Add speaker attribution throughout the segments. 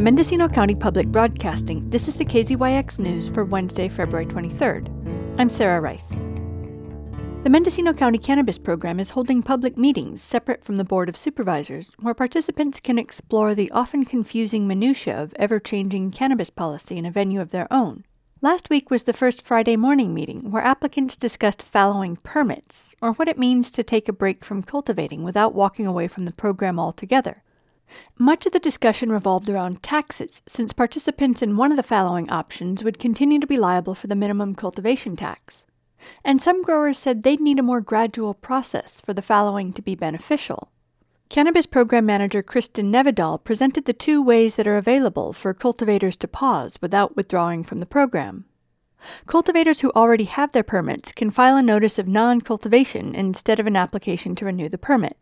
Speaker 1: From Mendocino County Public Broadcasting, this is the KZYX News for Wednesday, February 23rd. I'm Sarah Reith. The Mendocino County Cannabis Program is holding public meetings separate from the Board of Supervisors, where participants can explore the often confusing minutiae of ever changing cannabis policy in a venue of their own. Last week was the first Friday morning meeting where applicants discussed fallowing permits, or what it means to take a break from cultivating without walking away from the program altogether. Much of the discussion revolved around taxes, since participants in one of the following options would continue to be liable for the minimum cultivation tax. And some growers said they'd need a more gradual process for the fallowing to be beneficial. Cannabis Program Manager Kristen Nevedal presented the two ways that are available for cultivators to pause without withdrawing from the program. Cultivators who already have their permits can file a notice of non cultivation instead of an application to renew the permit.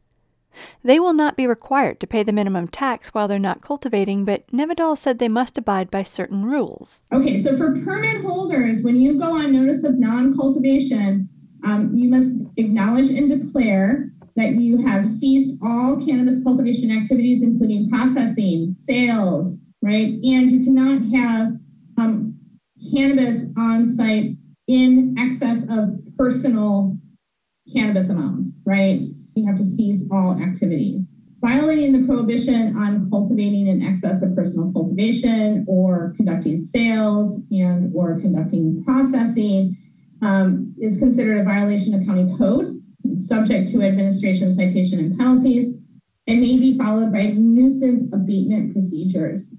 Speaker 1: They will not be required to pay the minimum tax while they're not cultivating, but Nevedal said they must abide by certain rules.
Speaker 2: Okay, so for permit holders, when you go on notice of non cultivation, um, you must acknowledge and declare that you have ceased all cannabis cultivation activities, including processing, sales, right? And you cannot have um, cannabis on site in excess of personal cannabis amounts, right? You have to cease all activities. Violating the prohibition on cultivating in excess of personal cultivation or conducting sales and or conducting processing um, is considered a violation of county code, subject to administration citation and penalties, and may be followed by nuisance abatement procedures.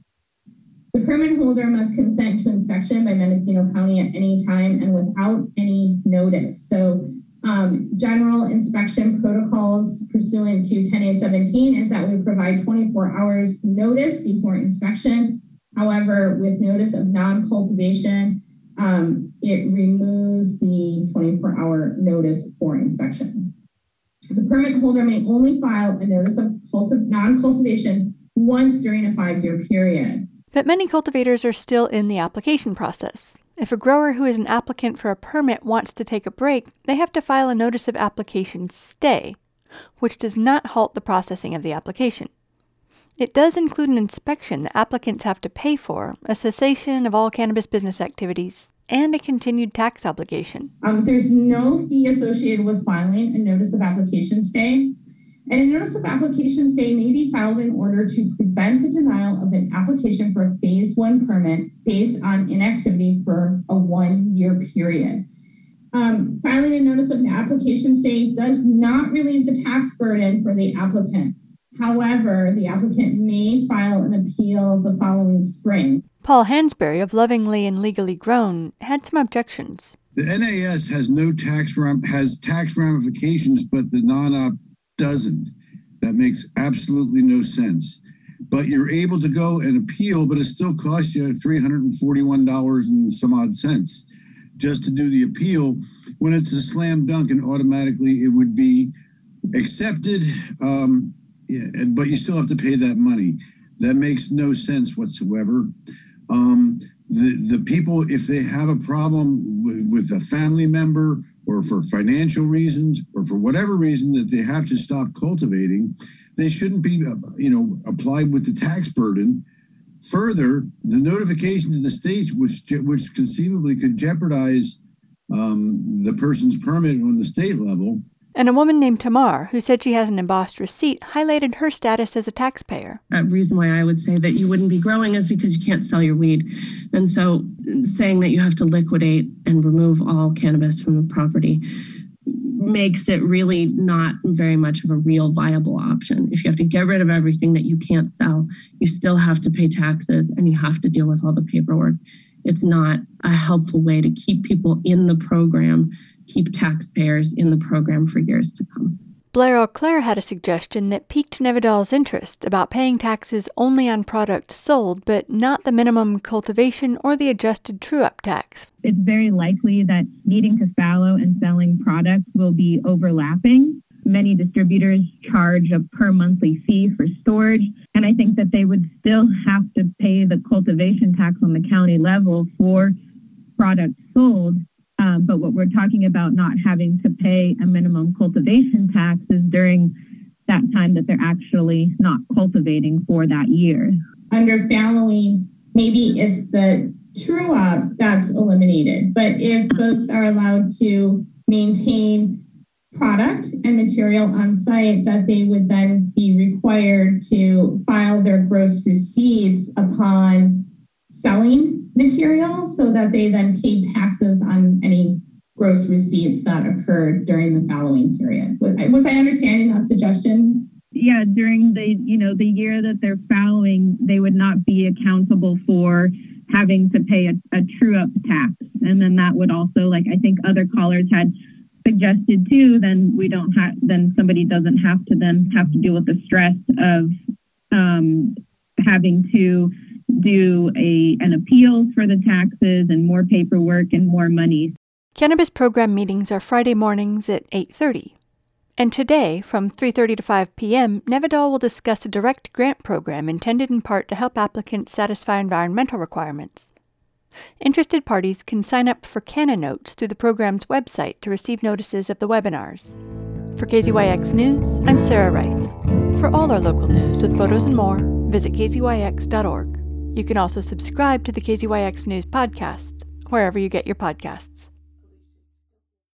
Speaker 2: The permit holder must consent to inspection by Mendocino County at any time and without any notice. So um, general inspection protocols pursuant to 10A17 is that we provide 24 hours notice before inspection. However, with notice of non-cultivation, um, it removes the 24 hour notice for inspection. The permit holder may only file a notice of cultiv- non-cultivation once during a five-year period.
Speaker 1: But many cultivators are still in the application process. If a grower who is an applicant for a permit wants to take a break, they have to file a notice of application stay, which does not halt the processing of the application. It does include an inspection that applicants have to pay for, a cessation of all cannabis business activities, and a continued tax obligation.
Speaker 2: Um, there's no fee associated with filing a notice of application stay. And a notice of application stay may be filed in order to prevent the denial of an application for a phase one permit based on inactivity for a one year period. Um, filing a notice of an application stay does not relieve the tax burden for the applicant. However, the applicant may file an appeal the following spring.
Speaker 1: Paul Hansberry of Lovingly and Legally Grown had some objections.
Speaker 3: The NAS has no tax ram- has tax ramifications, but the non-op doesn't. That makes absolutely no sense. But you're able to go and appeal, but it still costs you $341 and some odd cents just to do the appeal when it's a slam dunk and automatically it would be accepted. Um, yeah, but you still have to pay that money. That makes no sense whatsoever. Um, the, the people, if they have a problem with, with a family member or for financial reasons or for whatever reason that they have to stop cultivating, they shouldn't be, uh, you know, applied with the tax burden. Further, the notification to the states, which which conceivably could jeopardize um, the person's permit on the state level,
Speaker 1: and a woman named Tamar, who said she has an embossed receipt, highlighted her status as a taxpayer.
Speaker 4: A reason why I would say that you wouldn't be growing is because you can't sell your weed. And so saying that you have to liquidate and remove all cannabis from the property makes it really not very much of a real viable option. If you have to get rid of everything that you can't sell, you still have to pay taxes and you have to deal with all the paperwork. It's not a helpful way to keep people in the program keep taxpayers in the program for years to come.
Speaker 1: Blair Auclair had a suggestion that piqued Nevedal's interest about paying taxes only on products sold, but not the minimum cultivation or the adjusted true up tax.
Speaker 5: It's very likely that needing to fallow and selling products will be overlapping. Many distributors charge a per monthly fee for storage, and I think that they would still have to pay the cultivation tax on the county level for products sold. Um, but what we're talking about not having to pay a minimum cultivation tax is during that time that they're actually not cultivating for that year.
Speaker 2: under fallowing, maybe it's the true up that's eliminated. But if folks are allowed to maintain product and material on site, that they would then be required to file their gross receipts upon selling material so that they then paid taxes on any gross receipts that occurred during the following period. Was, was I understanding that suggestion?
Speaker 5: Yeah, during the you know the year that they're fallowing, they would not be accountable for having to pay a, a true up tax, and then that would also like I think other callers had suggested too. Then we don't have then somebody doesn't have to then have to deal with the stress of um, having to do a an appeal for the taxes and more paperwork and more money.
Speaker 1: Cannabis program meetings are Friday mornings at 8:30. And today, from 3:30 to 5 p.m., Nevedal will discuss a direct grant program intended in part to help applicants satisfy environmental requirements. Interested parties can sign up for Canna Notes through the program's website to receive notices of the webinars. For KZYX News, I'm Sarah Reith. For all our local news with photos and more, visit kzyx.org. You can also subscribe to the KZYX News podcast, wherever you get your podcasts.